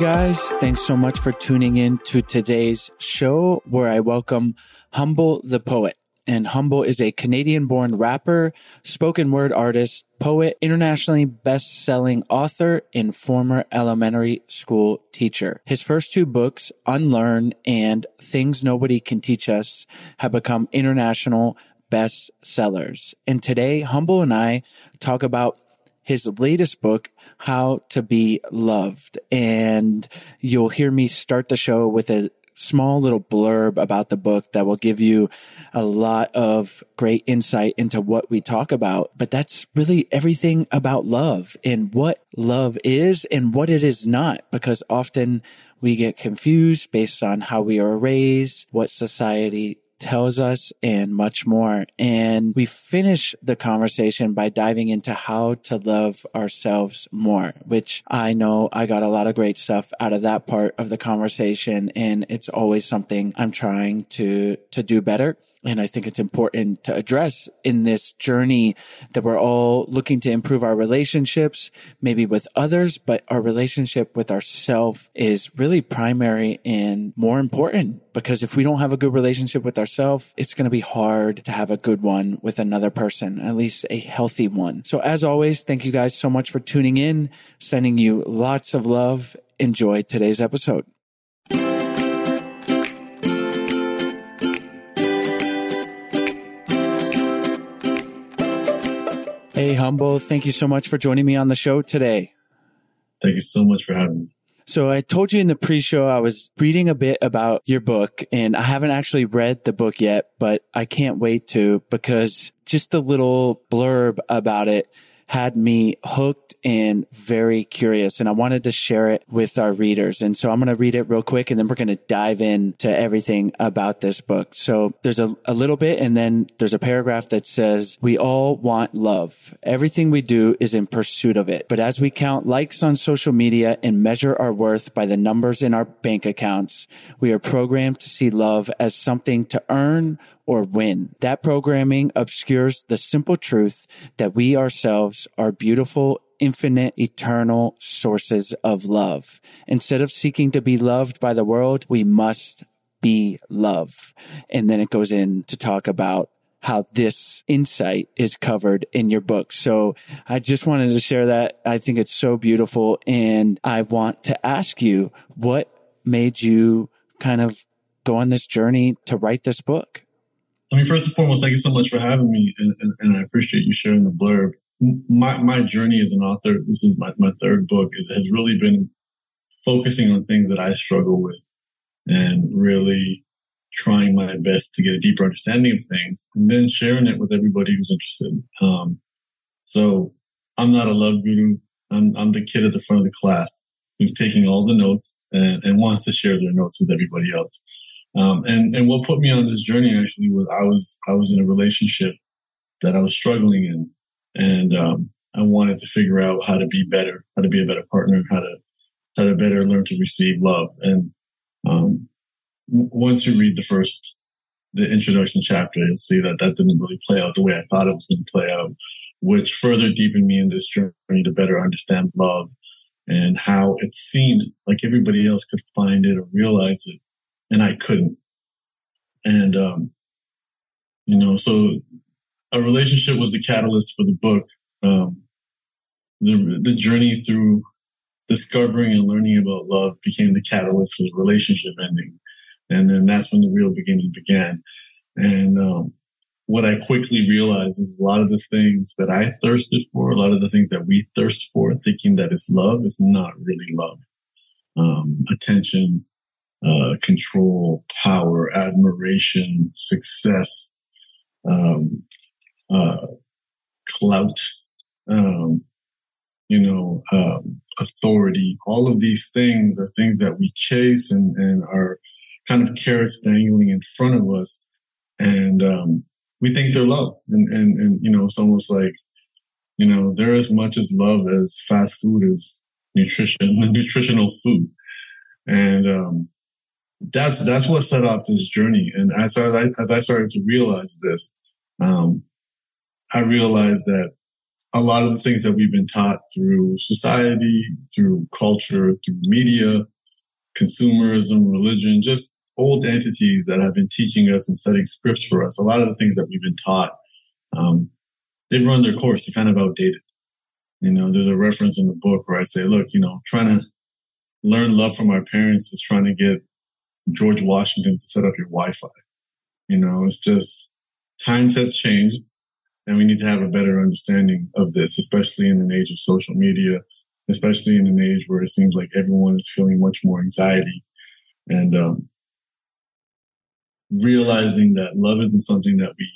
Guys, thanks so much for tuning in to today's show where I welcome Humble the Poet. And Humble is a Canadian born rapper, spoken word artist, poet, internationally best selling author, and former elementary school teacher. His first two books, Unlearn and Things Nobody Can Teach Us, have become international best sellers. And today, Humble and I talk about his latest book, How to Be Loved. And you'll hear me start the show with a small little blurb about the book that will give you a lot of great insight into what we talk about. But that's really everything about love and what love is and what it is not, because often we get confused based on how we are raised, what society tells us and much more. And we finish the conversation by diving into how to love ourselves more, which I know I got a lot of great stuff out of that part of the conversation. And it's always something I'm trying to, to do better And I think it's important to address in this journey that we're all looking to improve our relationships, maybe with others, but our relationship with ourself is really primary and more important because if we don't have a good relationship with ourselves, it's going to be hard to have a good one with another person, at least a healthy one. So as always, thank you guys so much for tuning in, sending you lots of love. Enjoy today's episode. Hey, thank you so much for joining me on the show today. Thank you so much for having me. So I told you in the pre-show I was reading a bit about your book and I haven't actually read the book yet, but I can't wait to because just the little blurb about it had me hooked and very curious. And I wanted to share it with our readers. And so I'm going to read it real quick and then we're going to dive into everything about this book. So there's a, a little bit and then there's a paragraph that says, we all want love. Everything we do is in pursuit of it. But as we count likes on social media and measure our worth by the numbers in our bank accounts, we are programmed to see love as something to earn or win. That programming obscures the simple truth that we ourselves are beautiful, infinite, eternal sources of love. Instead of seeking to be loved by the world, we must be love. And then it goes in to talk about how this insight is covered in your book. So I just wanted to share that. I think it's so beautiful. And I want to ask you, what made you kind of go on this journey to write this book? I mean, first and foremost, thank you so much for having me, and, and, and I appreciate you sharing the blurb. My my journey as an author, this is my, my third book, it has really been focusing on things that I struggle with, and really trying my best to get a deeper understanding of things, and then sharing it with everybody who's interested. Um, so I'm not a love guru. I'm I'm the kid at the front of the class who's taking all the notes and, and wants to share their notes with everybody else. Um, and, and what put me on this journey actually was I was, I was in a relationship that I was struggling in and, um, I wanted to figure out how to be better, how to be a better partner, how to, how to better learn to receive love. And, um, once you read the first, the introduction chapter, you'll see that that didn't really play out the way I thought it was going to play out, which further deepened me in this journey to better understand love and how it seemed like everybody else could find it or realize it and I couldn't. And, um, you know, so a relationship was the catalyst for the book. Um, the, the journey through discovering and learning about love became the catalyst for the relationship ending. And then that's when the real beginning began. And, um, what I quickly realized is a lot of the things that I thirsted for, a lot of the things that we thirst for, thinking that it's love is not really love. Um, attention, uh, control, power, admiration, success, um, uh, clout, um, you know, um, authority. All of these things are things that we chase and, and are kind of carrots dangling in front of us. And, um, we think they're love. And, and, and, you know, it's almost like, you know, they're as much as love as fast food is nutrition, nutritional food. And, um, that's that's what set up this journey. And as I as I started to realize this, um, I realized that a lot of the things that we've been taught through society, through culture, through media, consumerism, religion, just old entities that have been teaching us and setting scripts for us. A lot of the things that we've been taught, um, they've run their course. They're kind of outdated. You know, there's a reference in the book where I say, look, you know, trying to learn love from our parents is trying to get George Washington to set up your Wi-Fi. You know, it's just times have changed and we need to have a better understanding of this, especially in an age of social media, especially in an age where it seems like everyone is feeling much more anxiety and, um, realizing that love isn't something that we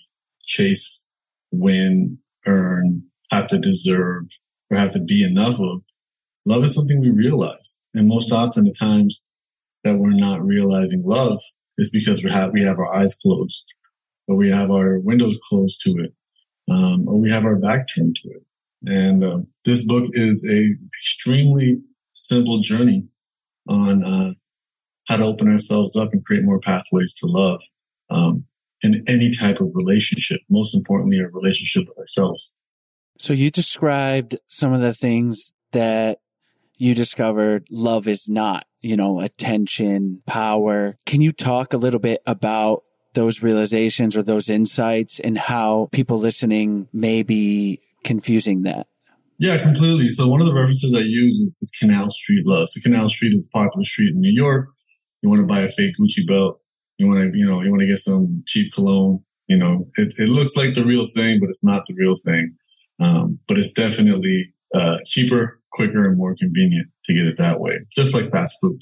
chase, win, earn, have to deserve, or have to be enough of. Love is something we realize. And most often the times that we're not realizing love is because we have we have our eyes closed, or we have our windows closed to it, um, or we have our back turned to it. And uh, this book is a extremely simple journey on uh, how to open ourselves up and create more pathways to love. Um, in any type of relationship, most importantly, a relationship with ourselves. So you described some of the things that you discovered love is not, you know, attention, power. Can you talk a little bit about those realizations or those insights and how people listening may be confusing that? Yeah, completely. So one of the references I use is, is Canal Street love. So Canal Street is a popular street in New York. You want to buy a fake Gucci belt. You want to, you know, you want to get some cheap cologne. You know, it, it looks like the real thing, but it's not the real thing. Um, but it's definitely uh, cheaper, quicker, and more convenient to get it that way, just like fast food.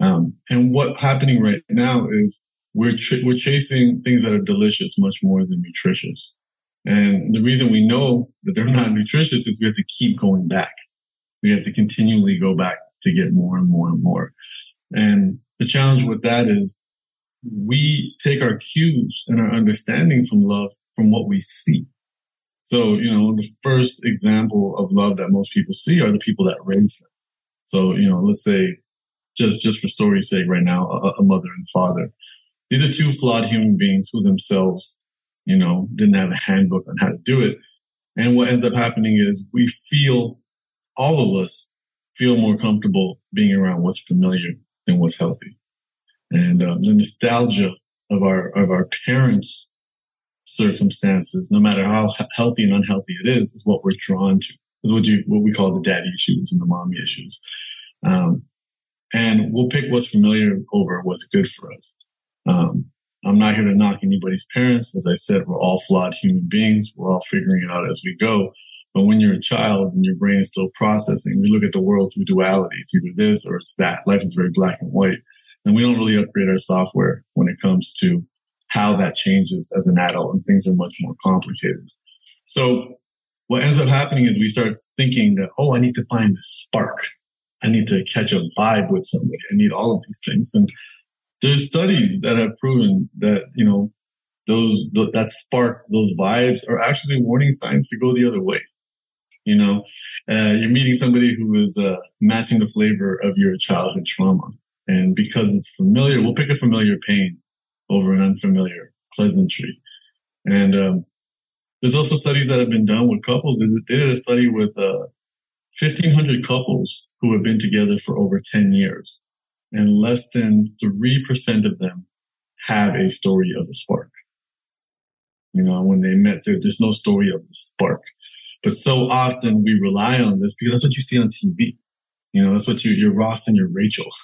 Um, and what's happening right now is we're ch- we're chasing things that are delicious much more than nutritious. And the reason we know that they're not nutritious is we have to keep going back. We have to continually go back to get more and more and more. And the challenge with that is we take our cues and our understanding from love from what we see. So, you know, the first example of love that most people see are the people that raise them. So, you know, let's say just, just for story's sake right now, a, a mother and father. These are two flawed human beings who themselves, you know, didn't have a handbook on how to do it. And what ends up happening is we feel, all of us feel more comfortable being around what's familiar than what's healthy. And um, the nostalgia of our, of our parents' circumstances, no matter how healthy and unhealthy it is, is what we're drawn to. Is what you what we call the daddy issues and the mommy issues. Um, and we'll pick what's familiar over what's good for us. Um, I'm not here to knock anybody's parents. As I said, we're all flawed human beings. We're all figuring it out as we go. But when you're a child and your brain is still processing, we look at the world through duality. It's either this or it's that. Life is very black and white. And we don't really upgrade our software when it comes to how that changes as an adult and things are much more complicated. So what ends up happening is we start thinking that, oh, I need to find the spark. I need to catch a vibe with somebody. I need all of these things. And there's studies that have proven that, you know, those, that spark, those vibes are actually warning signs to go the other way. You know, uh, you're meeting somebody who is uh, matching the flavor of your childhood trauma. And because it's familiar, we'll pick a familiar pain over an unfamiliar pleasantry. And um, there's also studies that have been done with couples. They did a study with uh, 1,500 couples who have been together for over 10 years, and less than 3% of them have a story of a spark. You know, when they met, there, there's no story of the spark. But so often we rely on this because that's what you see on TV. You know, that's what you, you're Ross and you're Rachel.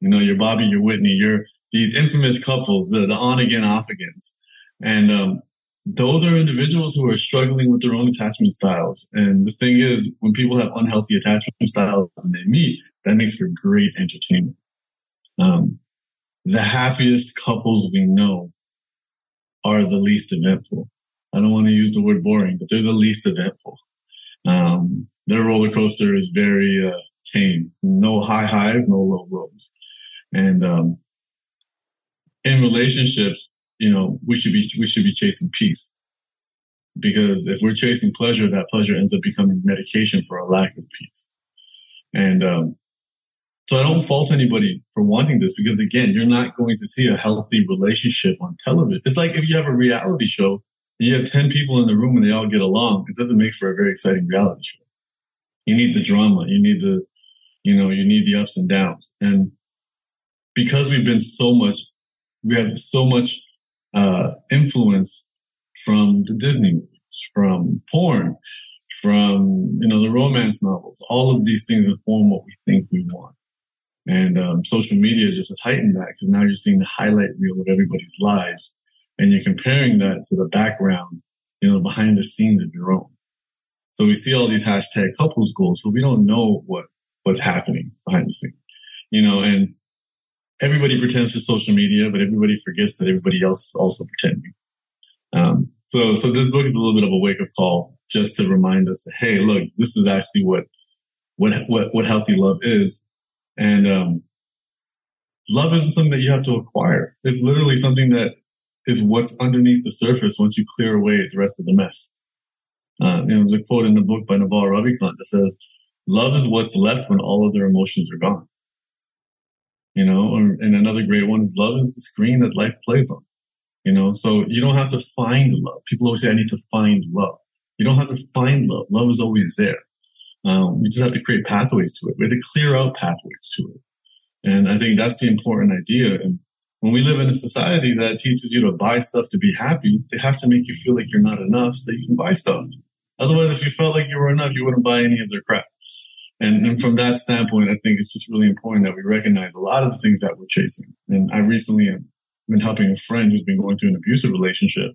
You know, you're Bobby, you're Whitney, you're these infamous couples, the, the on again, off agains. And, um, those are individuals who are struggling with their own attachment styles. And the thing is, when people have unhealthy attachment styles and they meet, that makes for great entertainment. Um, the happiest couples we know are the least eventful. I don't want to use the word boring, but they're the least eventful. Um, their roller coaster is very uh, tame. No high highs, no low lows. And um, in relationships, you know, we should be, we should be chasing peace. Because if we're chasing pleasure, that pleasure ends up becoming medication for a lack of peace. And, um, so I don't fault anybody for wanting this because again, you're not going to see a healthy relationship on television. It's like if you have a reality show and you have 10 people in the room and they all get along, it doesn't make for a very exciting reality show. You need the drama. You need the, you know, you need the ups and downs. And because we've been so much we have so much uh, influence from the Disney movies, from porn, from you know the romance novels. All of these things inform what we think we want, and um, social media just has heightened that because now you're seeing the highlight reel of everybody's lives, and you're comparing that to the background, you know, behind the scenes of your own. So we see all these hashtag couples goals, but we don't know what what's happening behind the scenes, you know, and everybody pretends for social media, but everybody forgets that everybody else is also pretending. Um, so, so this book is a little bit of a wake up call just to remind us that, hey, look, this is actually what, what, what, what healthy love is. And, um, love isn't something that you have to acquire. It's literally something that is what's underneath the surface once you clear away the rest of the mess. Uh, you know, there's a quote in the book by Naval Ravikant that says, love is what's left when all other emotions are gone. You know, or, and another great one is love is the screen that life plays on. You know, so you don't have to find love. People always say, I need to find love. You don't have to find love. Love is always there. Um, we just have to create pathways to it. We have to clear out pathways to it. And I think that's the important idea. And when we live in a society that teaches you to buy stuff to be happy, they have to make you feel like you're not enough so you can buy stuff. Otherwise, if you felt like you were enough, you wouldn't buy any of their crap. And, and from that standpoint, I think it's just really important that we recognize a lot of the things that we're chasing. And I recently have been helping a friend who's been going through an abusive relationship.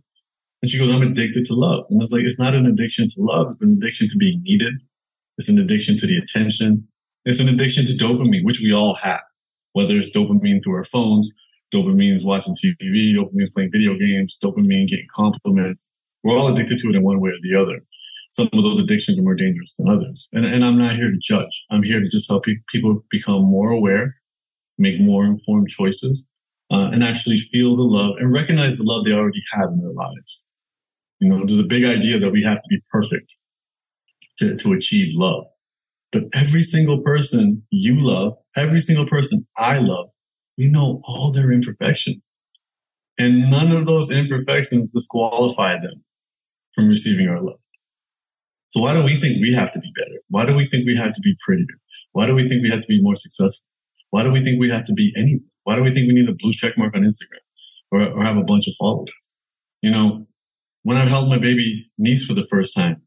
And she goes, I'm addicted to love. And I was like, it's not an addiction to love. It's an addiction to being needed. It's an addiction to the attention. It's an addiction to dopamine, which we all have, whether it's dopamine through our phones, dopamine is watching TV, dopamine is playing video games, dopamine getting compliments. We're all addicted to it in one way or the other. Some of those addictions are more dangerous than others. And, and I'm not here to judge. I'm here to just help pe- people become more aware, make more informed choices, uh, and actually feel the love and recognize the love they already have in their lives. You know, there's a big idea that we have to be perfect to, to achieve love. But every single person you love, every single person I love, we know all their imperfections. And none of those imperfections disqualify them from receiving our love. So why do we think we have to be better? Why do we think we have to be prettier? Why do we think we have to be more successful? Why do we think we have to be anything? Why do we think we need a blue check mark on Instagram or, or have a bunch of followers? You know, when I held my baby niece for the first time,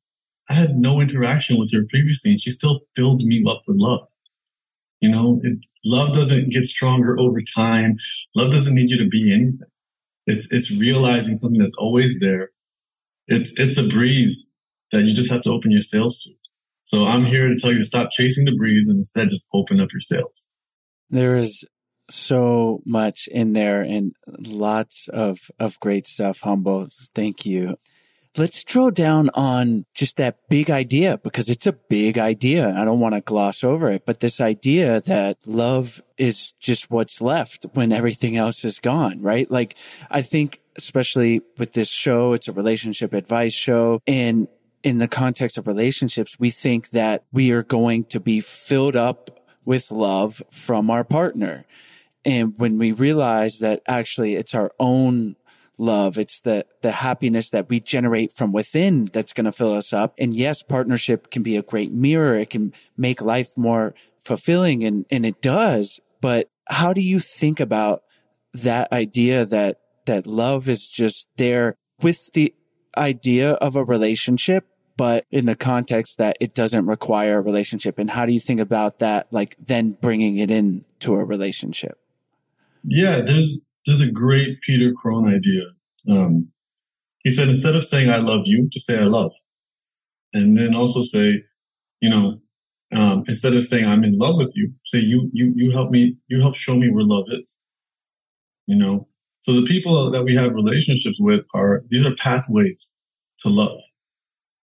I had no interaction with her previously and she still filled me up with love. You know, it, love doesn't get stronger over time. Love doesn't need you to be anything. It's, it's realizing something that's always there. It's, it's a breeze that you just have to open your sails to. So I'm here to tell you to stop chasing the breeze and instead just open up your sails. There is so much in there and lots of, of great stuff. Humble. Thank you. Let's drill down on just that big idea because it's a big idea. I don't want to gloss over it, but this idea that love is just what's left when everything else is gone, right? Like I think especially with this show, it's a relationship advice show and in the context of relationships, we think that we are going to be filled up with love from our partner. And when we realize that actually it's our own love. It's the, the happiness that we generate from within that's going to fill us up. And yes, partnership can be a great mirror. It can make life more fulfilling and, and it does. But how do you think about that idea that, that love is just there with the idea of a relationship, but in the context that it doesn't require a relationship? And how do you think about that? Like then bringing it in to a relationship? Yeah, there's there's a great Peter Crone idea. Um, he said instead of saying "I love you," just say "I love," and then also say, you know, um, instead of saying "I'm in love with you," say "You you you help me you help show me where love is." You know, so the people that we have relationships with are these are pathways to love,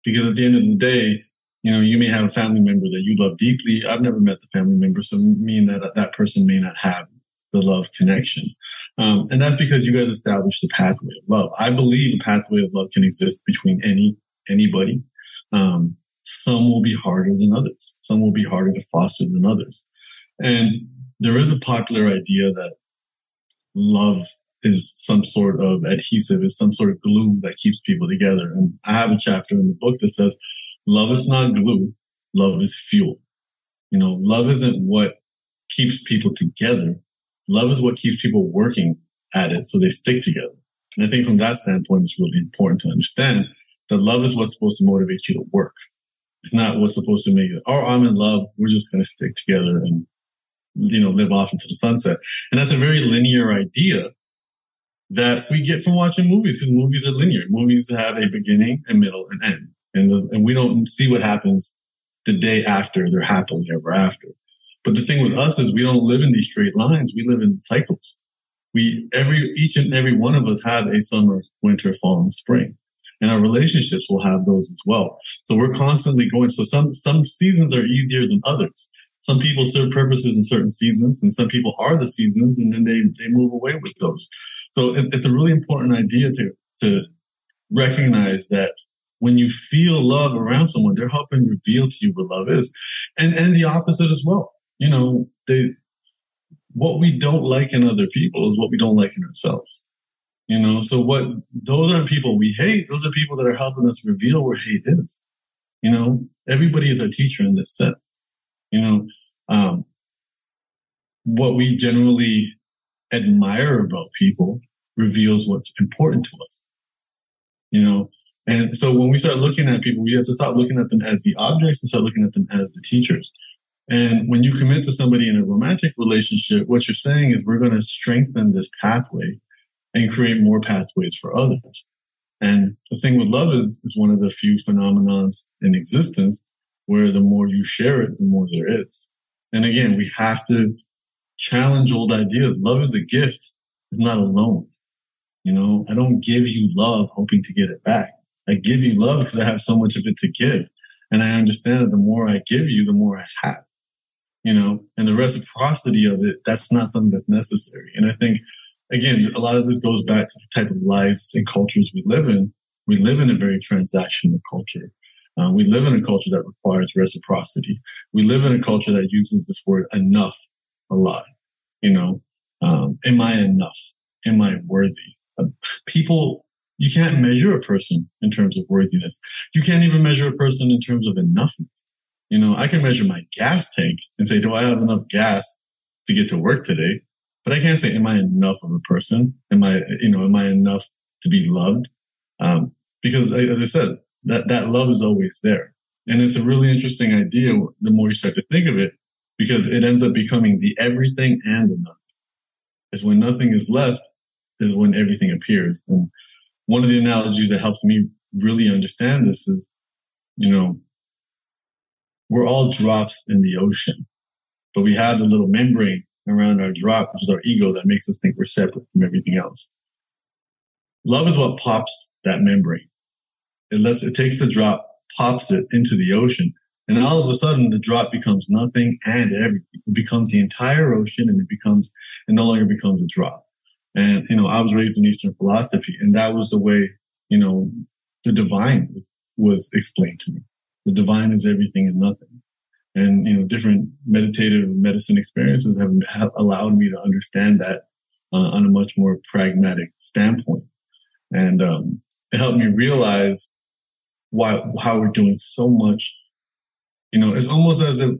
because at the end of the day, you know, you may have a family member that you love deeply. I've never met the family member, so mean that that person may not have the love connection. Um, and that's because you guys established the pathway of love. I believe a pathway of love can exist between any, anybody. Um, some will be harder than others. Some will be harder to foster than others. And there is a popular idea that love is some sort of adhesive, is some sort of glue that keeps people together. And I have a chapter in the book that says, love is not glue. Love is fuel. You know, love isn't what keeps people together love is what keeps people working at it so they stick together. And I think from that standpoint, it's really important to understand that love is what's supposed to motivate you to work. It's not what's supposed to make it, oh, I'm in love. We're just going to stick together and, you know, live off into the sunset. And that's a very linear idea that we get from watching movies because movies are linear. Movies have a beginning, a middle, and end. And, the, and we don't see what happens the day after they're happily ever after. But the thing with us is we don't live in these straight lines. We live in cycles. We, every, each and every one of us have a summer, winter, fall, and spring. And our relationships will have those as well. So we're constantly going. So some, some seasons are easier than others. Some people serve purposes in certain seasons and some people are the seasons and then they, they move away with those. So it, it's a really important idea to, to recognize that when you feel love around someone, they're helping reveal to you what love is. And, and the opposite as well you know, they, what we don't like in other people is what we don't like in ourselves. You know, so what those aren't people we hate. Those are people that are helping us reveal where hate is. You know, everybody is a teacher in this sense. You know, um, what we generally admire about people reveals what's important to us. You know, and so when we start looking at people, we have to stop looking at them as the objects and start looking at them as the teachers. And when you commit to somebody in a romantic relationship, what you're saying is we're going to strengthen this pathway and create more pathways for others. And the thing with love is, is one of the few phenomenons in existence where the more you share it, the more there is. And again, we have to challenge old ideas. Love is a gift. It's not a loan. You know, I don't give you love hoping to get it back. I give you love because I have so much of it to give. And I understand that the more I give you, the more I have, you know, and the reciprocity of it, that's not something that's necessary. And I think, again, a lot of this goes back to the type of lives and cultures we live in. We live in a very transactional culture. Uh, we live in a culture that requires reciprocity. We live in a culture that uses this word enough a lot. You know, um, am I enough? Am I worthy? Uh, people, you can't measure a person in terms of worthiness. You can't even measure a person in terms of enoughness. You know, I can measure my gas tank and say, do I have enough gas to get to work today? But I can't say, am I enough of a person? Am I, you know, am I enough to be loved? Um, because as I said, that, that love is always there. And it's a really interesting idea the more you start to think of it, because it ends up becoming the everything and the nothing. Is when nothing is left is when everything appears. And one of the analogies that helps me really understand this is, you know, we're all drops in the ocean, but we have the little membrane around our drop, which is our ego that makes us think we're separate from everything else. Love is what pops that membrane. It lets, it takes the drop, pops it into the ocean. And all of a sudden the drop becomes nothing and everything. It becomes the entire ocean and it becomes, it no longer becomes a drop. And, you know, I was raised in Eastern philosophy and that was the way, you know, the divine was, explained to me. The divine is everything and nothing. And, you know, different meditative medicine experiences have, have allowed me to understand that uh, on a much more pragmatic standpoint. And, um, it helped me realize why, how we're doing so much. You know, it's almost as if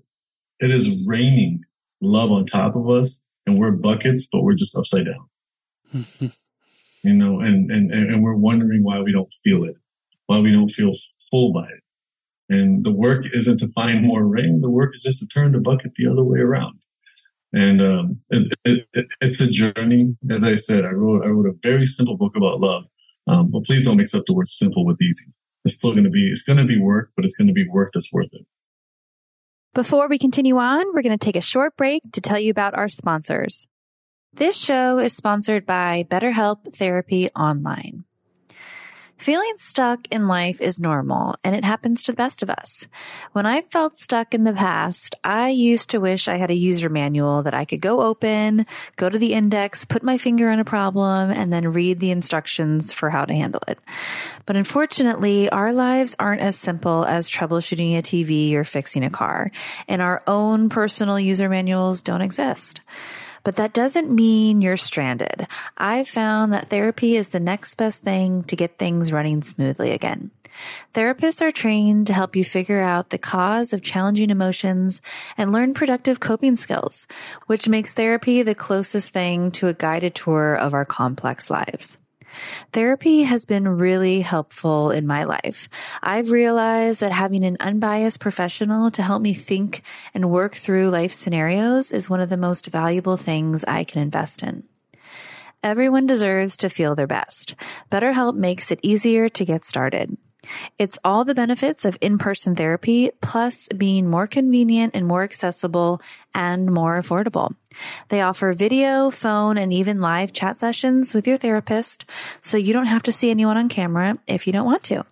it is raining love on top of us and we're buckets, but we're just upside down. you know, and, and, and we're wondering why we don't feel it, why we don't feel full by it. And the work isn't to find more rain. The work is just to turn the bucket the other way around. And um, it, it, it, it's a journey. As I said, I wrote I wrote a very simple book about love. Um, but please don't mix up the word simple with easy. It's still going to be it's going to be work, but it's going to be work that's worth it. Before we continue on, we're going to take a short break to tell you about our sponsors. This show is sponsored by BetterHelp Therapy Online. Feeling stuck in life is normal and it happens to the best of us. When I felt stuck in the past, I used to wish I had a user manual that I could go open, go to the index, put my finger on a problem, and then read the instructions for how to handle it. But unfortunately, our lives aren't as simple as troubleshooting a TV or fixing a car, and our own personal user manuals don't exist. But that doesn't mean you're stranded. I've found that therapy is the next best thing to get things running smoothly again. Therapists are trained to help you figure out the cause of challenging emotions and learn productive coping skills, which makes therapy the closest thing to a guided tour of our complex lives. Therapy has been really helpful in my life. I've realized that having an unbiased professional to help me think and work through life scenarios is one of the most valuable things I can invest in. Everyone deserves to feel their best. BetterHelp makes it easier to get started. It's all the benefits of in-person therapy plus being more convenient and more accessible and more affordable. They offer video, phone, and even live chat sessions with your therapist, so you don't have to see anyone on camera if you don't want to.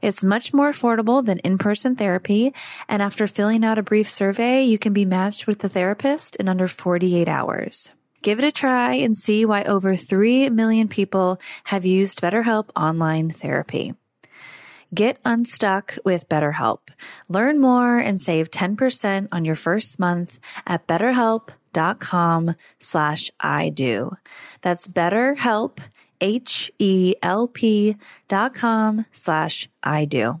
It's much more affordable than in-person therapy, and after filling out a brief survey, you can be matched with the therapist in under 48 hours. Give it a try and see why over 3 million people have used BetterHelp online therapy. Get unstuck with BetterHelp. Learn more and save 10% on your first month at betterhelp.com slash I do. That's betterhelp, H-E-L-P dot com slash I do.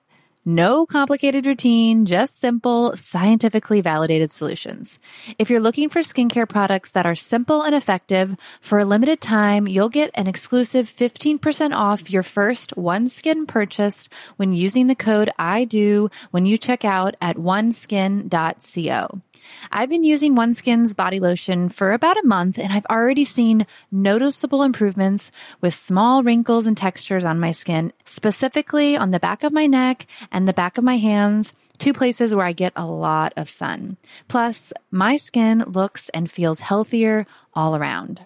no complicated routine, just simple, scientifically validated solutions. If you're looking for skincare products that are simple and effective, for a limited time, you'll get an exclusive 15% off your first OneSkin purchase when using the code I do when you check out at oneskin.co. I've been using OneSkin's body lotion for about a month and I've already seen noticeable improvements with small wrinkles and textures on my skin, specifically on the back of my neck and the back of my hands, two places where I get a lot of sun. Plus, my skin looks and feels healthier all around.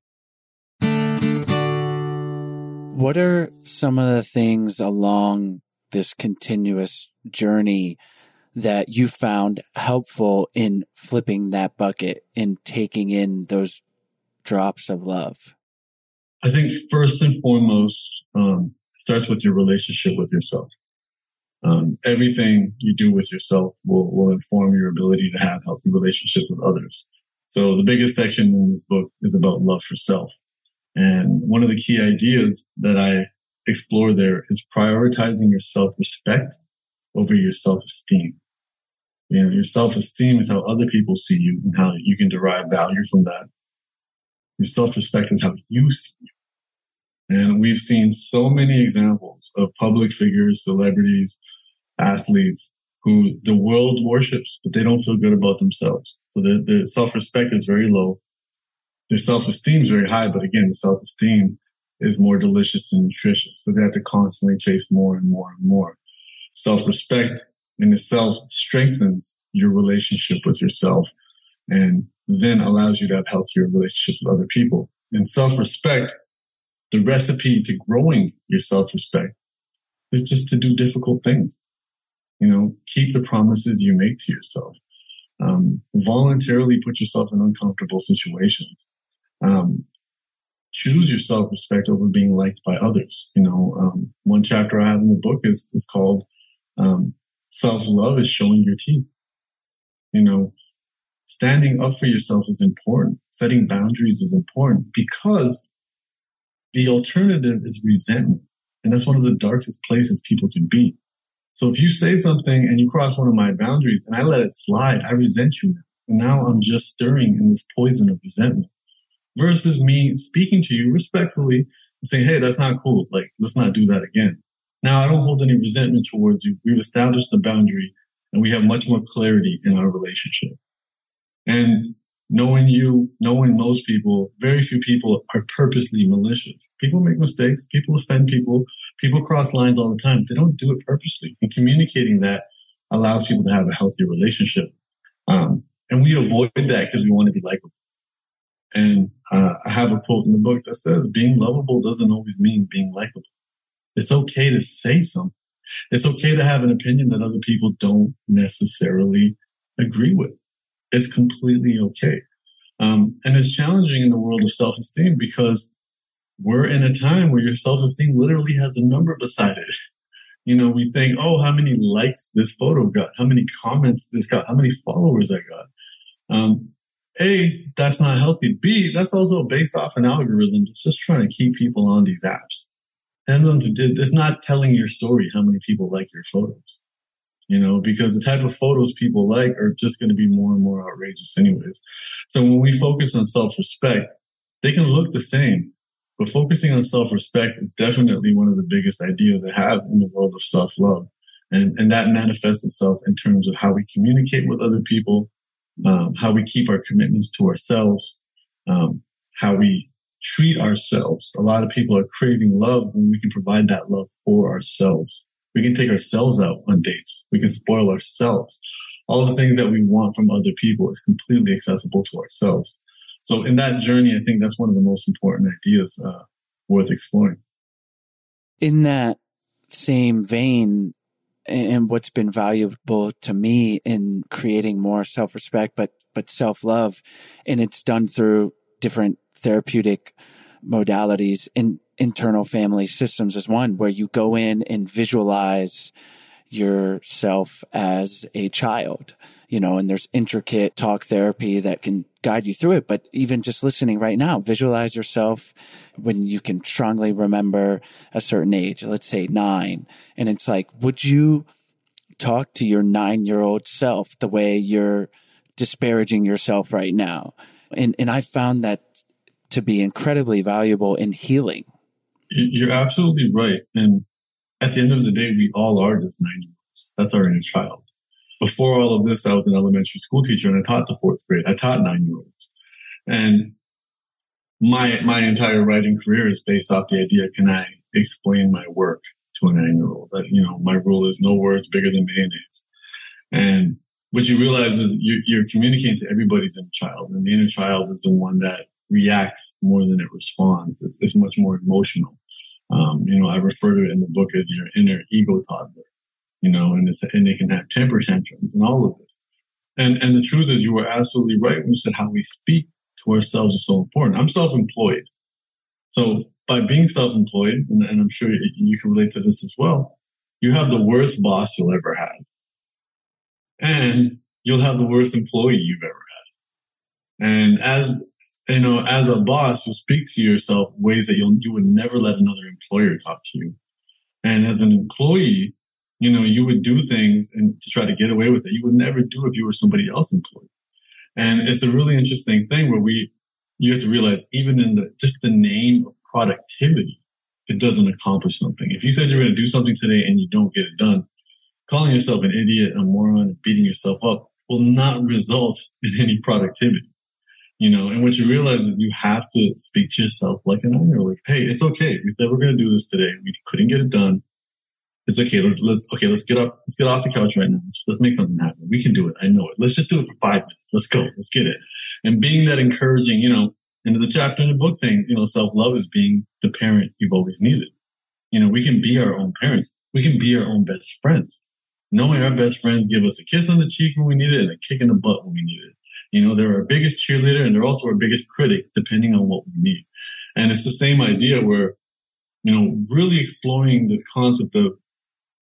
What are some of the things along this continuous journey that you found helpful in flipping that bucket and taking in those drops of love? I think first and foremost, um, starts with your relationship with yourself. Um, everything you do with yourself will, will inform your ability to have healthy relationships with others. So the biggest section in this book is about love for self. And one of the key ideas that I explore there is prioritizing your self-respect over your self-esteem. You know, your self-esteem is how other people see you and how you can derive value from that. Your self-respect is how you see you. And we've seen so many examples of public figures, celebrities, athletes who the world worships, but they don't feel good about themselves. So their, their self-respect is very low their self-esteem is very high, but again, the self-esteem is more delicious than nutritious. So they have to constantly chase more and more and more. Self-respect in itself strengthens your relationship with yourself and then allows you to have healthier relationships with other people. And self-respect, the recipe to growing your self-respect is just to do difficult things. You know, keep the promises you make to yourself. Um, voluntarily put yourself in uncomfortable situations um, choose your self-respect over being liked by others. You know, um, one chapter I have in the book is, is called, um, self-love is showing your teeth. You know, standing up for yourself is important. Setting boundaries is important because the alternative is resentment. And that's one of the darkest places people can be. So if you say something and you cross one of my boundaries and I let it slide, I resent you. And now I'm just stirring in this poison of resentment versus me speaking to you respectfully and saying, Hey, that's not cool. Like, let's not do that again. Now I don't hold any resentment towards you. We've established a boundary and we have much more clarity in our relationship. And knowing you, knowing most people, very few people are purposely malicious. People make mistakes. People offend people. People cross lines all the time. They don't do it purposely. And communicating that allows people to have a healthy relationship. Um, and we avoid that because we want to be likable. And uh, I have a quote in the book that says, being lovable doesn't always mean being likable. It's okay to say something. It's okay to have an opinion that other people don't necessarily agree with. It's completely okay. Um, and it's challenging in the world of self-esteem because we're in a time where your self-esteem literally has a number beside it. You know, we think, oh, how many likes this photo got? How many comments this got? How many followers I got? Um, A, that's not healthy. B, that's also based off an algorithm that's just trying to keep people on these apps. And it's not telling your story how many people like your photos. You know, because the type of photos people like are just going to be more and more outrageous anyways. So when we focus on self-respect, they can look the same, but focusing on self-respect is definitely one of the biggest ideas to have in the world of self-love. And, and that manifests itself in terms of how we communicate with other people, um, how we keep our commitments to ourselves, um, how we treat ourselves. A lot of people are craving love when we can provide that love for ourselves. We can take ourselves out on dates. We can spoil ourselves. All the things that we want from other people is completely accessible to ourselves. So in that journey, I think that's one of the most important ideas uh, worth exploring. In that same vein, and what's been valuable to me in creating more self-respect, but, but self-love. And it's done through different therapeutic modalities in internal family systems is one where you go in and visualize yourself as a child, you know, and there's intricate talk therapy that can guide you through it. But even just listening right now, visualize yourself when you can strongly remember a certain age, let's say nine. And it's like, would you talk to your nine year old self the way you're disparaging yourself right now? And, and I found that to be incredibly valuable in healing. You're absolutely right. And at the end of the day, we all are just nine year olds. That's our inner child. Before all of this, I was an elementary school teacher and I taught the fourth grade. I taught nine year olds. And my, my entire writing career is based off the idea, can I explain my work to a nine year old? That, you know, my rule is no words bigger than mayonnaise. And what you realize is you're, you're communicating to everybody's inner child and the inner child is the one that reacts more than it responds. It's, it's much more emotional. Um, you know, I refer to it in the book as your inner ego toddler, you know, and and they can have temper tantrums and all of this. And, and the truth is you were absolutely right when you said how we speak to ourselves is so important. I'm self-employed. So by being self-employed, and, and I'm sure you can relate to this as well, you have the worst boss you'll ever have. And you'll have the worst employee you've ever had. And as you know, as a boss, you'll speak to yourself ways that you'll, you would never let another employer talk to you. And as an employee, you know, you would do things and to try to get away with it. You would never do if you were somebody else employed. And it's a really interesting thing where we, you have to realize even in the, just the name of productivity, it doesn't accomplish something. If you said you're going to do something today and you don't get it done, calling yourself an idiot, a moron, beating yourself up will not result in any productivity you know, and what you realize is you have to speak to yourself like an owner, like, hey, it's okay. We said we're going to do this today. We couldn't get it done. It's okay. Let's, let's okay. Let's get up. Let's get off the couch right now. Let's, let's make something happen. We can do it. I know it. Let's just do it for five minutes. Let's go. Let's get it. And being that encouraging, you know, and there's a chapter in the book saying, you know, self love is being the parent you've always needed. You know, we can be our own parents. We can be our own best friends. Knowing our best friends give us a kiss on the cheek when we need it and a kick in the butt when we need it. You know, they're our biggest cheerleader and they're also our biggest critic, depending on what we need. And it's the same idea where, you know, really exploring this concept of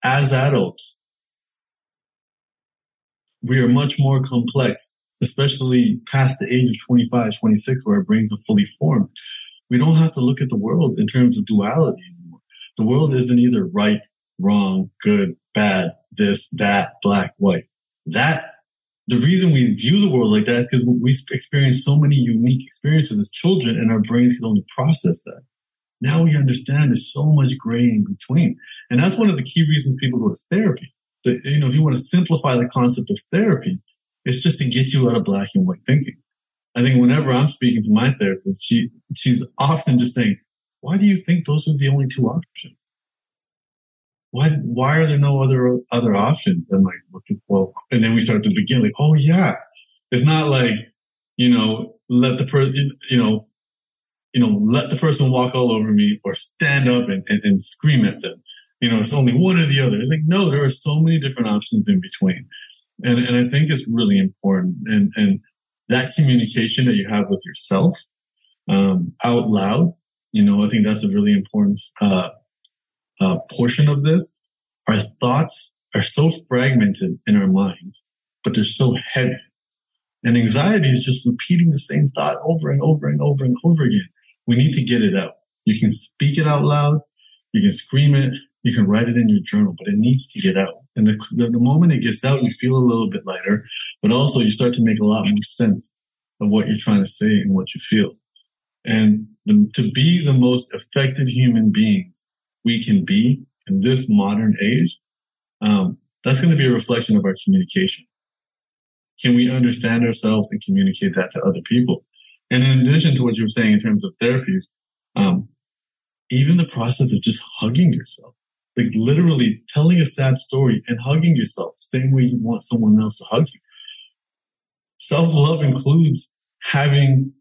as adults, we are much more complex, especially past the age of 25, 26, where our brains are fully formed. We don't have to look at the world in terms of duality anymore. The world isn't either right, wrong, good, bad, this, that, black, white. That the reason we view the world like that is because we experience so many unique experiences as children and our brains can only process that. Now we understand there's so much gray in between. And that's one of the key reasons people go to therapy. But, you know, if you want to simplify the concept of therapy, it's just to get you out of black and white thinking. I think whenever I'm speaking to my therapist, she, she's often just saying, why do you think those are the only two options? why why are there no other other options? And like, well, and then we start to begin like, oh yeah, it's not like you know let the person you know you know let the person walk all over me or stand up and, and, and scream at them. You know, it's only one or the other. It's like no, there are so many different options in between, and and I think it's really important and and that communication that you have with yourself um, out loud. You know, I think that's a really important uh, uh, portion of this, our thoughts are so fragmented in our minds, but they're so heavy. And anxiety is just repeating the same thought over and over and over and over again. We need to get it out. You can speak it out loud. You can scream it. You can write it in your journal, but it needs to get out. And the, the, the moment it gets out, you feel a little bit lighter, but also you start to make a lot more sense of what you're trying to say and what you feel. And the, to be the most effective human beings we can be in this modern age, um, that's going to be a reflection of our communication. Can we understand ourselves and communicate that to other people? And in addition to what you were saying in terms of therapies, um, even the process of just hugging yourself, like literally telling a sad story and hugging yourself the same way you want someone else to hug you. Self love includes having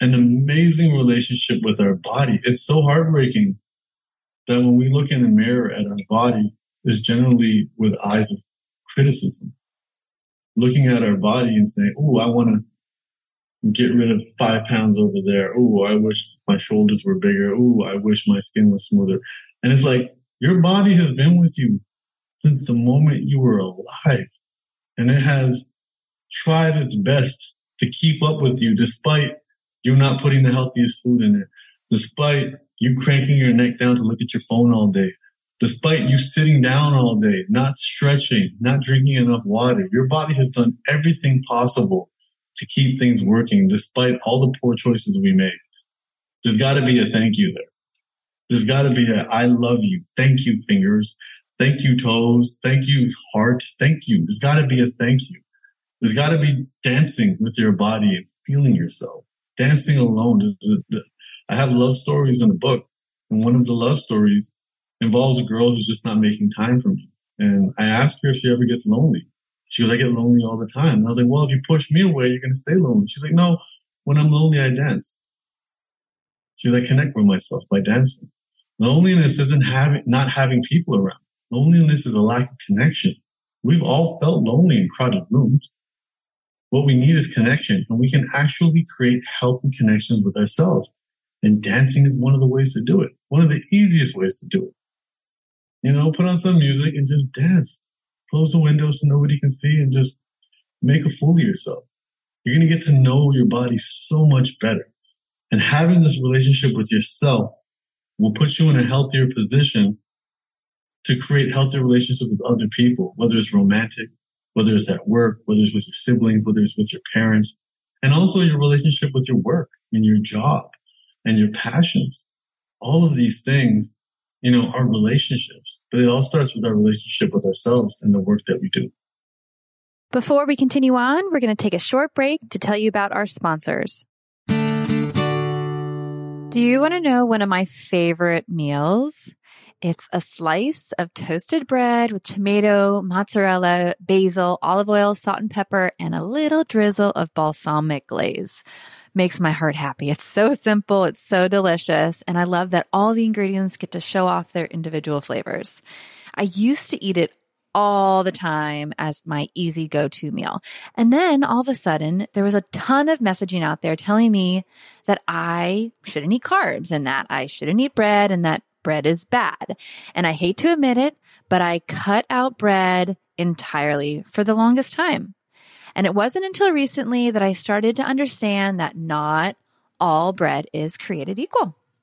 an amazing relationship with our body. It's so heartbreaking that when we look in the mirror at our body is generally with eyes of criticism. Looking at our body and saying, Oh, I want to get rid of five pounds over there. Oh, I wish my shoulders were bigger. Oh, I wish my skin was smoother. And it's like your body has been with you since the moment you were alive and it has tried its best to keep up with you despite you not putting the healthiest food in it, despite you cranking your neck down to look at your phone all day, despite you sitting down all day, not stretching, not drinking enough water. Your body has done everything possible to keep things working despite all the poor choices we made. There's got to be a thank you there. There's got to be a I love you. Thank you, fingers. Thank you, toes. Thank you, heart. Thank you. There's got to be a thank you. There's got to be dancing with your body and feeling yourself. Dancing alone. I have love stories in the book. And one of the love stories involves a girl who's just not making time for me. And I ask her if she ever gets lonely. She goes, I get lonely all the time. And I was like, well, if you push me away, you're going to stay lonely. She's like, no, when I'm lonely, I dance. She was, like, connect with myself by dancing. Loneliness isn't having, not having people around. Loneliness is a lack of connection. We've all felt lonely in crowded rooms. What we need is connection and we can actually create healthy connections with ourselves. And dancing is one of the ways to do it. One of the easiest ways to do it. You know, put on some music and just dance. Close the windows so nobody can see and just make a fool of yourself. You're going to get to know your body so much better. And having this relationship with yourself will put you in a healthier position to create healthier relationships with other people, whether it's romantic, whether it's at work, whether it's with your siblings, whether it's with your parents, and also your relationship with your work and your job and your passions. All of these things, you know, are relationships, but it all starts with our relationship with ourselves and the work that we do. Before we continue on, we're going to take a short break to tell you about our sponsors. Do you want to know one of my favorite meals? It's a slice of toasted bread with tomato, mozzarella, basil, olive oil, salt and pepper, and a little drizzle of balsamic glaze. Makes my heart happy. It's so simple. It's so delicious. And I love that all the ingredients get to show off their individual flavors. I used to eat it all the time as my easy go to meal. And then all of a sudden, there was a ton of messaging out there telling me that I shouldn't eat carbs and that I shouldn't eat bread and that bread is bad. And I hate to admit it, but I cut out bread entirely for the longest time. And it wasn't until recently that I started to understand that not all bread is created equal.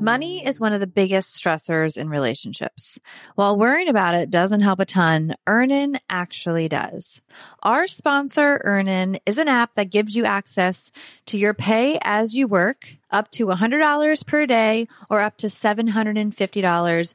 Money is one of the biggest stressors in relationships. While worrying about it doesn't help a ton, Earnin actually does. Our sponsor, Earnin, is an app that gives you access to your pay as you work, up to $100 per day or up to $750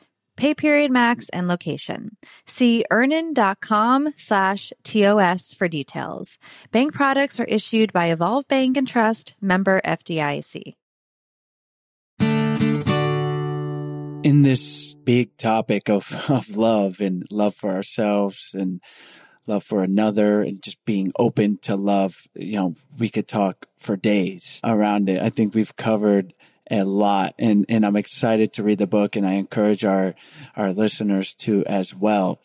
pay period max, and location. See earnin.com slash TOS for details. Bank products are issued by Evolve Bank and Trust, member FDIC. in this big topic of, of love and love for ourselves and love for another and just being open to love, you know, we could talk for days around it. I think we've covered a lot and, and I'm excited to read the book and I encourage our, our listeners to as well.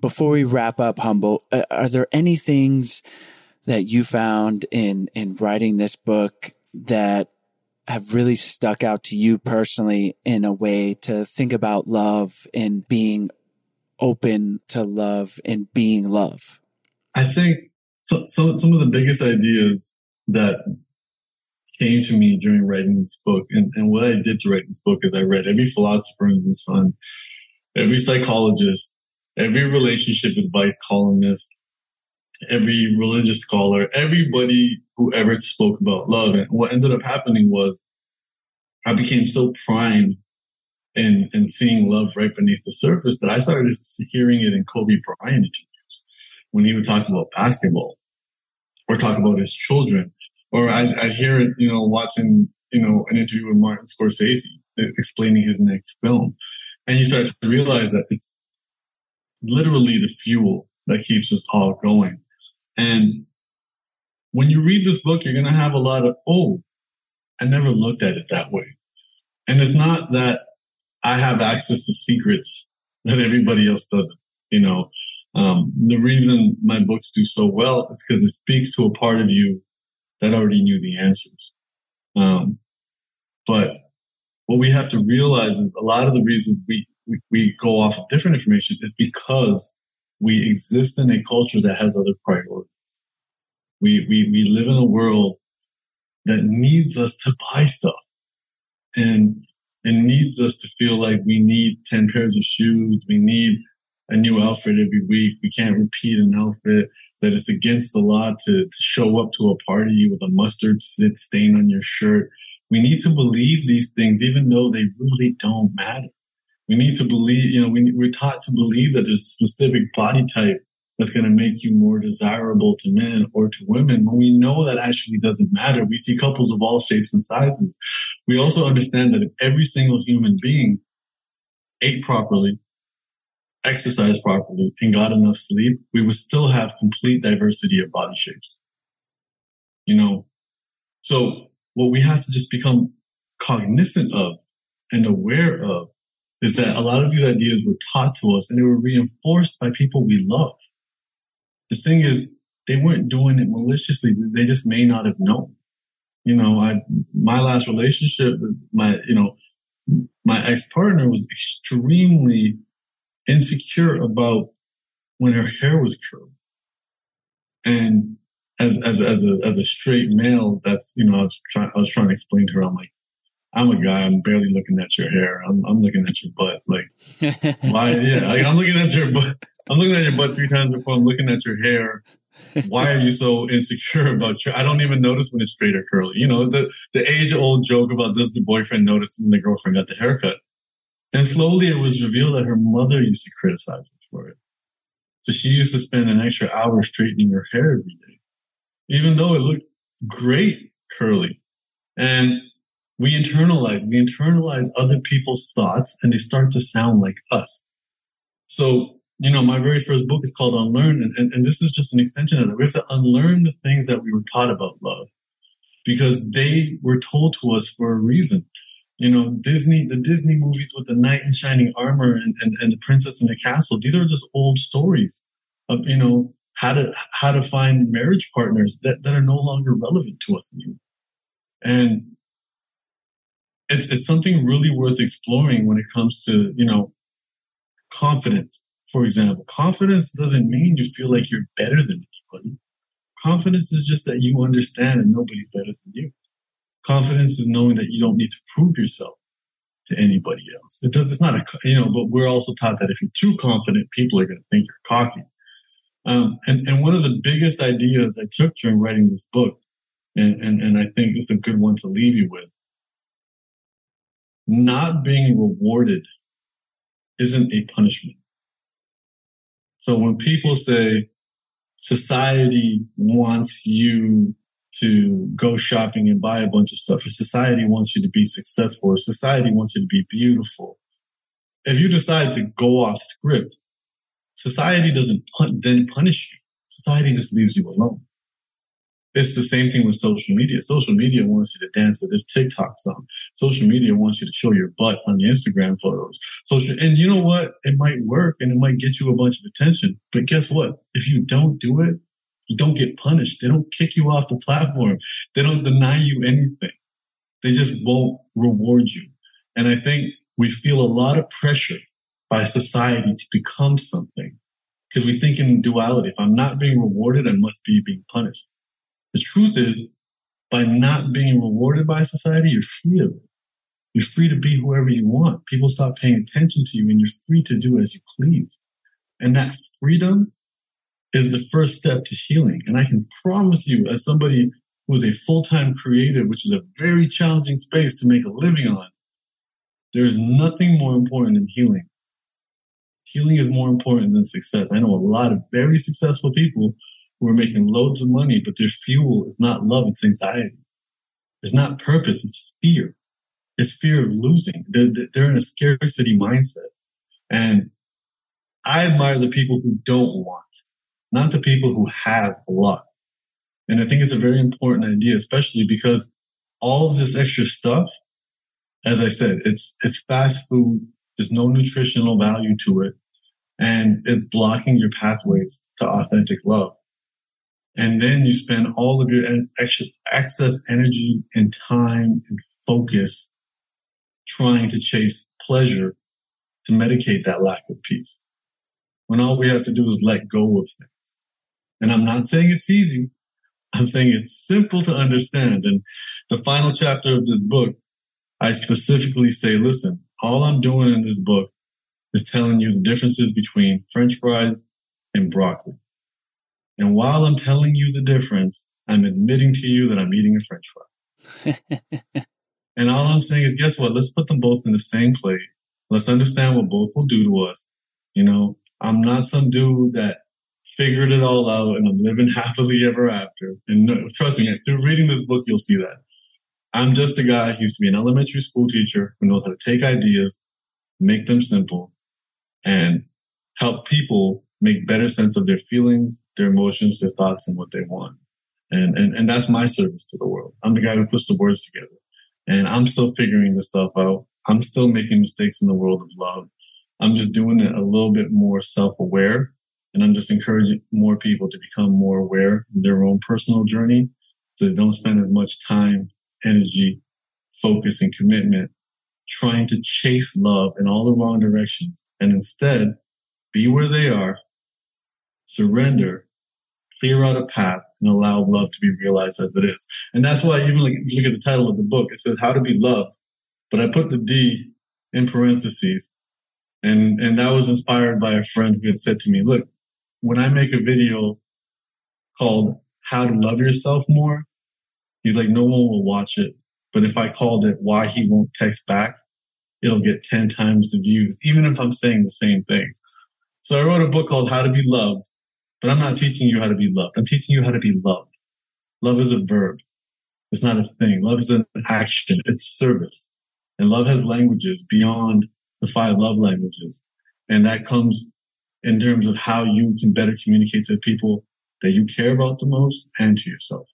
Before we wrap up, Humble, uh, are there any things that you found in, in writing this book that have really stuck out to you personally in a way to think about love and being open to love and being love? I think so, so, some of the biggest ideas that came to me during writing this book, and, and what I did to write this book is I read every philosopher in the sun, every psychologist, every relationship advice columnist, every religious scholar, everybody who ever spoke about love. And what ended up happening was I became so primed in, in seeing love right beneath the surface that I started hearing it in Kobe Bryant interviews when he would talk about basketball or talk about his children. Or I, I hear it, you know, watching, you know, an interview with Martin Scorsese explaining his next film. And you start to realize that it's literally the fuel that keeps us all going. And when you read this book, you're going to have a lot of, oh, I never looked at it that way. And it's not that I have access to secrets that everybody else doesn't. You know, um, the reason my books do so well is because it speaks to a part of you that already knew the answers. Um, but what we have to realize is a lot of the reasons we, we, we go off of different information is because we exist in a culture that has other priorities. We, we, we live in a world that needs us to buy stuff and, and needs us to feel like we need 10 pairs of shoes. We need a new outfit every week. We can't repeat an outfit that it's against the law to, to show up to a party with a mustard stain on your shirt. We need to believe these things, even though they really don't matter. We need to believe, you know, we, we're taught to believe that there's a specific body type that's going to make you more desirable to men or to women when we know that actually doesn't matter. We see couples of all shapes and sizes. We also understand that if every single human being ate properly, exercised properly and got enough sleep, we would still have complete diversity of body shapes. You know, so what we have to just become cognizant of and aware of is that a lot of these ideas were taught to us and they were reinforced by people we love. The thing is, they weren't doing it maliciously. They just may not have known. You know, I, my last relationship, my, you know, my ex-partner was extremely insecure about when her hair was curled. And as, as, as a, as a straight male, that's, you know, I was trying, I was trying to explain to her, I'm like, I'm a guy. I'm barely looking at your hair. I'm, I'm looking at your butt. Like, why? Yeah, like, I'm looking at your butt. I'm looking at your butt three times before I'm looking at your hair. Why are you so insecure about your? I don't even notice when it's straight or curly. You know, the the age old joke about does the boyfriend notice when the girlfriend got the haircut? And slowly it was revealed that her mother used to criticize her for it. So she used to spend an extra hour straightening her hair every day, even though it looked great curly. And we internalize, we internalize other people's thoughts and they start to sound like us. So, you know, my very first book is called Unlearn. And, and, and this is just an extension of that. We have to unlearn the things that we were taught about love because they were told to us for a reason. You know, Disney, the Disney movies with the knight in shining armor and, and, and the princess in the castle, these are just old stories of, you know, how to, how to find marriage partners that, that are no longer relevant to us anymore. And it's, it's something really worth exploring when it comes to, you know, confidence. For example, confidence doesn't mean you feel like you're better than anybody. Confidence is just that you understand that nobody's better than you. Confidence is knowing that you don't need to prove yourself to anybody else. It does, it's not a, you know, but we're also taught that if you're too confident, people are going to think you're cocky. Um, and, and one of the biggest ideas I took during writing this book, and, and, and I think it's a good one to leave you with, not being rewarded isn't a punishment. So when people say society wants you to go shopping and buy a bunch of stuff, society wants you to be successful, society wants you to be beautiful, if you decide to go off script, society doesn't pun- then punish you. Society just leaves you alone. It's the same thing with social media. Social media wants you to dance to this TikTok song. Social media wants you to show your butt on the Instagram photos. Social, and you know what? It might work and it might get you a bunch of attention. But guess what? If you don't do it, you don't get punished. They don't kick you off the platform. They don't deny you anything. They just won't reward you. And I think we feel a lot of pressure by society to become something because we think in duality. If I'm not being rewarded, I must be being punished. The truth is, by not being rewarded by society, you're free of it. You're free to be whoever you want. People stop paying attention to you and you're free to do as you please. And that freedom is the first step to healing. And I can promise you, as somebody who is a full-time creative, which is a very challenging space to make a living on, there is nothing more important than healing. Healing is more important than success. I know a lot of very successful people who are making loads of money, but their fuel is not love, it's anxiety. It's not purpose, it's fear. It's fear of losing. They're, they're in a scarcity mindset. And I admire the people who don't want, not the people who have a lot. And I think it's a very important idea, especially because all of this extra stuff, as I said, it's, it's fast food. There's no nutritional value to it and it's blocking your pathways to authentic love. And then you spend all of your extra excess energy and time and focus trying to chase pleasure to medicate that lack of peace. When all we have to do is let go of things. And I'm not saying it's easy. I'm saying it's simple to understand. And the final chapter of this book, I specifically say, listen, all I'm doing in this book is telling you the differences between French fries and broccoli. And while I'm telling you the difference, I'm admitting to you that I'm eating a french fry. and all I'm saying is, guess what? Let's put them both in the same plate. Let's understand what both will do to us. You know, I'm not some dude that figured it all out and I'm living happily ever after. And no, trust me, through reading this book, you'll see that. I'm just a guy who used to be an elementary school teacher who knows how to take ideas, make them simple, and help people make better sense of their feelings, their emotions, their thoughts, and what they want. And, and, and that's my service to the world. I'm the guy who puts the words together and I'm still figuring this stuff out. I'm still making mistakes in the world of love. I'm just doing it a little bit more self-aware and I'm just encouraging more people to become more aware of their own personal journey so they don't spend as much time, energy, focus, and commitment trying to chase love in all the wrong directions and instead be where they are, surrender, clear out a path and allow love to be realized as it is. And that's why even like, look at the title of the book, it says how to be loved, but I put the D in parentheses. And, and that was inspired by a friend who had said to me, look, when I make a video called how to love yourself more, he's like, no one will watch it. But if I called it why he won't text back, it'll get 10 times the views, even if I'm saying the same things. So I wrote a book called How to Be Loved, but I'm not teaching you how to be loved. I'm teaching you how to be loved. Love is a verb. It's not a thing. Love is an action. It's service. And love has languages beyond the five love languages. And that comes in terms of how you can better communicate to the people that you care about the most and to yourself.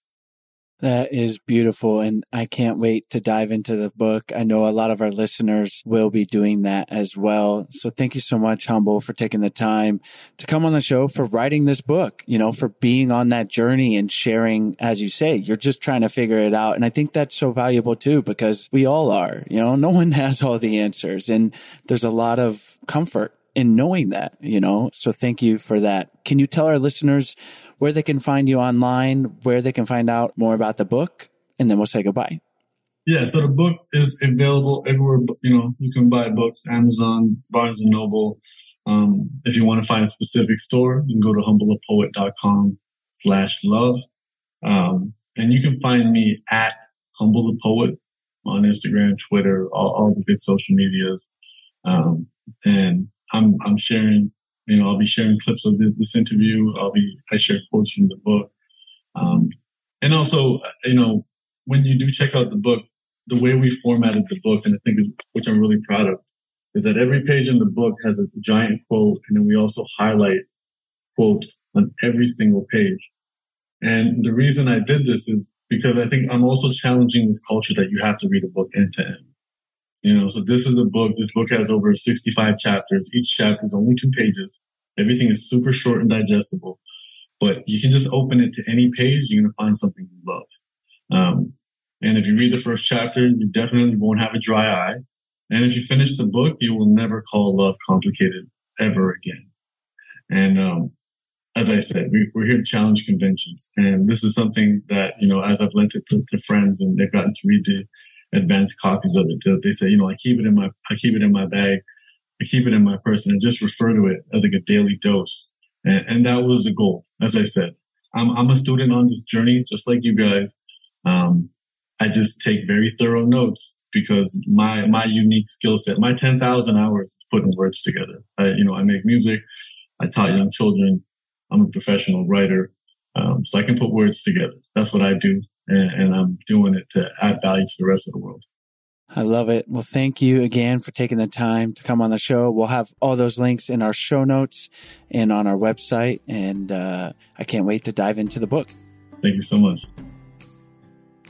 That is beautiful. And I can't wait to dive into the book. I know a lot of our listeners will be doing that as well. So thank you so much, Humble, for taking the time to come on the show, for writing this book, you know, for being on that journey and sharing, as you say, you're just trying to figure it out. And I think that's so valuable too, because we all are, you know, no one has all the answers and there's a lot of comfort in knowing that, you know, so thank you for that. Can you tell our listeners where they can find you online, where they can find out more about the book, and then we'll say goodbye. Yeah, so the book is available everywhere. You know, you can buy books, Amazon, Barnes and Noble. Um, if you want to find a specific store, you can go to humblethepoet.com slash love. Um, and you can find me at Humble the Poet on Instagram, Twitter, all, all the big social medias. Um, and I'm, I'm sharing you know, I'll be sharing clips of this, this interview. I'll be, I share quotes from the book. Um, and also, you know, when you do check out the book, the way we formatted the book, and I think is, which I'm really proud of, is that every page in the book has a giant quote, and then we also highlight quotes on every single page. And the reason I did this is because I think I'm also challenging this culture that you have to read a book end to end. You know, so this is a book. This book has over 65 chapters. Each chapter is only two pages. Everything is super short and digestible, but you can just open it to any page. You're going to find something you love. Um, and if you read the first chapter, you definitely won't have a dry eye. And if you finish the book, you will never call love complicated ever again. And, um, as I said, we, are here to challenge conventions. And this is something that, you know, as I've lent it to, to friends and they've gotten to read the, advanced copies of it. They say, you know, I keep it in my, I keep it in my bag. I keep it in my purse and just refer to it as like a daily dose. And, and that was the goal. As I said, I'm, I'm a student on this journey, just like you guys. Um, I just take very thorough notes because my, my unique skill set, my 10,000 hours is putting words together. I, you know, I make music. I taught young children. I'm a professional writer. Um, so I can put words together. That's what I do and, and I'm doing it to add value to the rest of the world. I love it. Well, thank you again for taking the time to come on the show. We'll have all those links in our show notes and on our website. And uh, I can't wait to dive into the book. Thank you so much.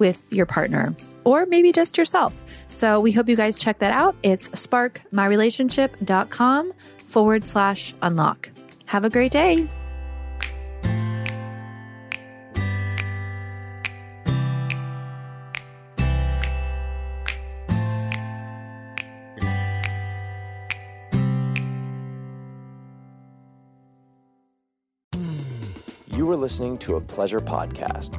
with your partner or maybe just yourself. So we hope you guys check that out. It's sparkmyrelationship.com forward slash unlock. Have a great day. You were listening to a pleasure podcast.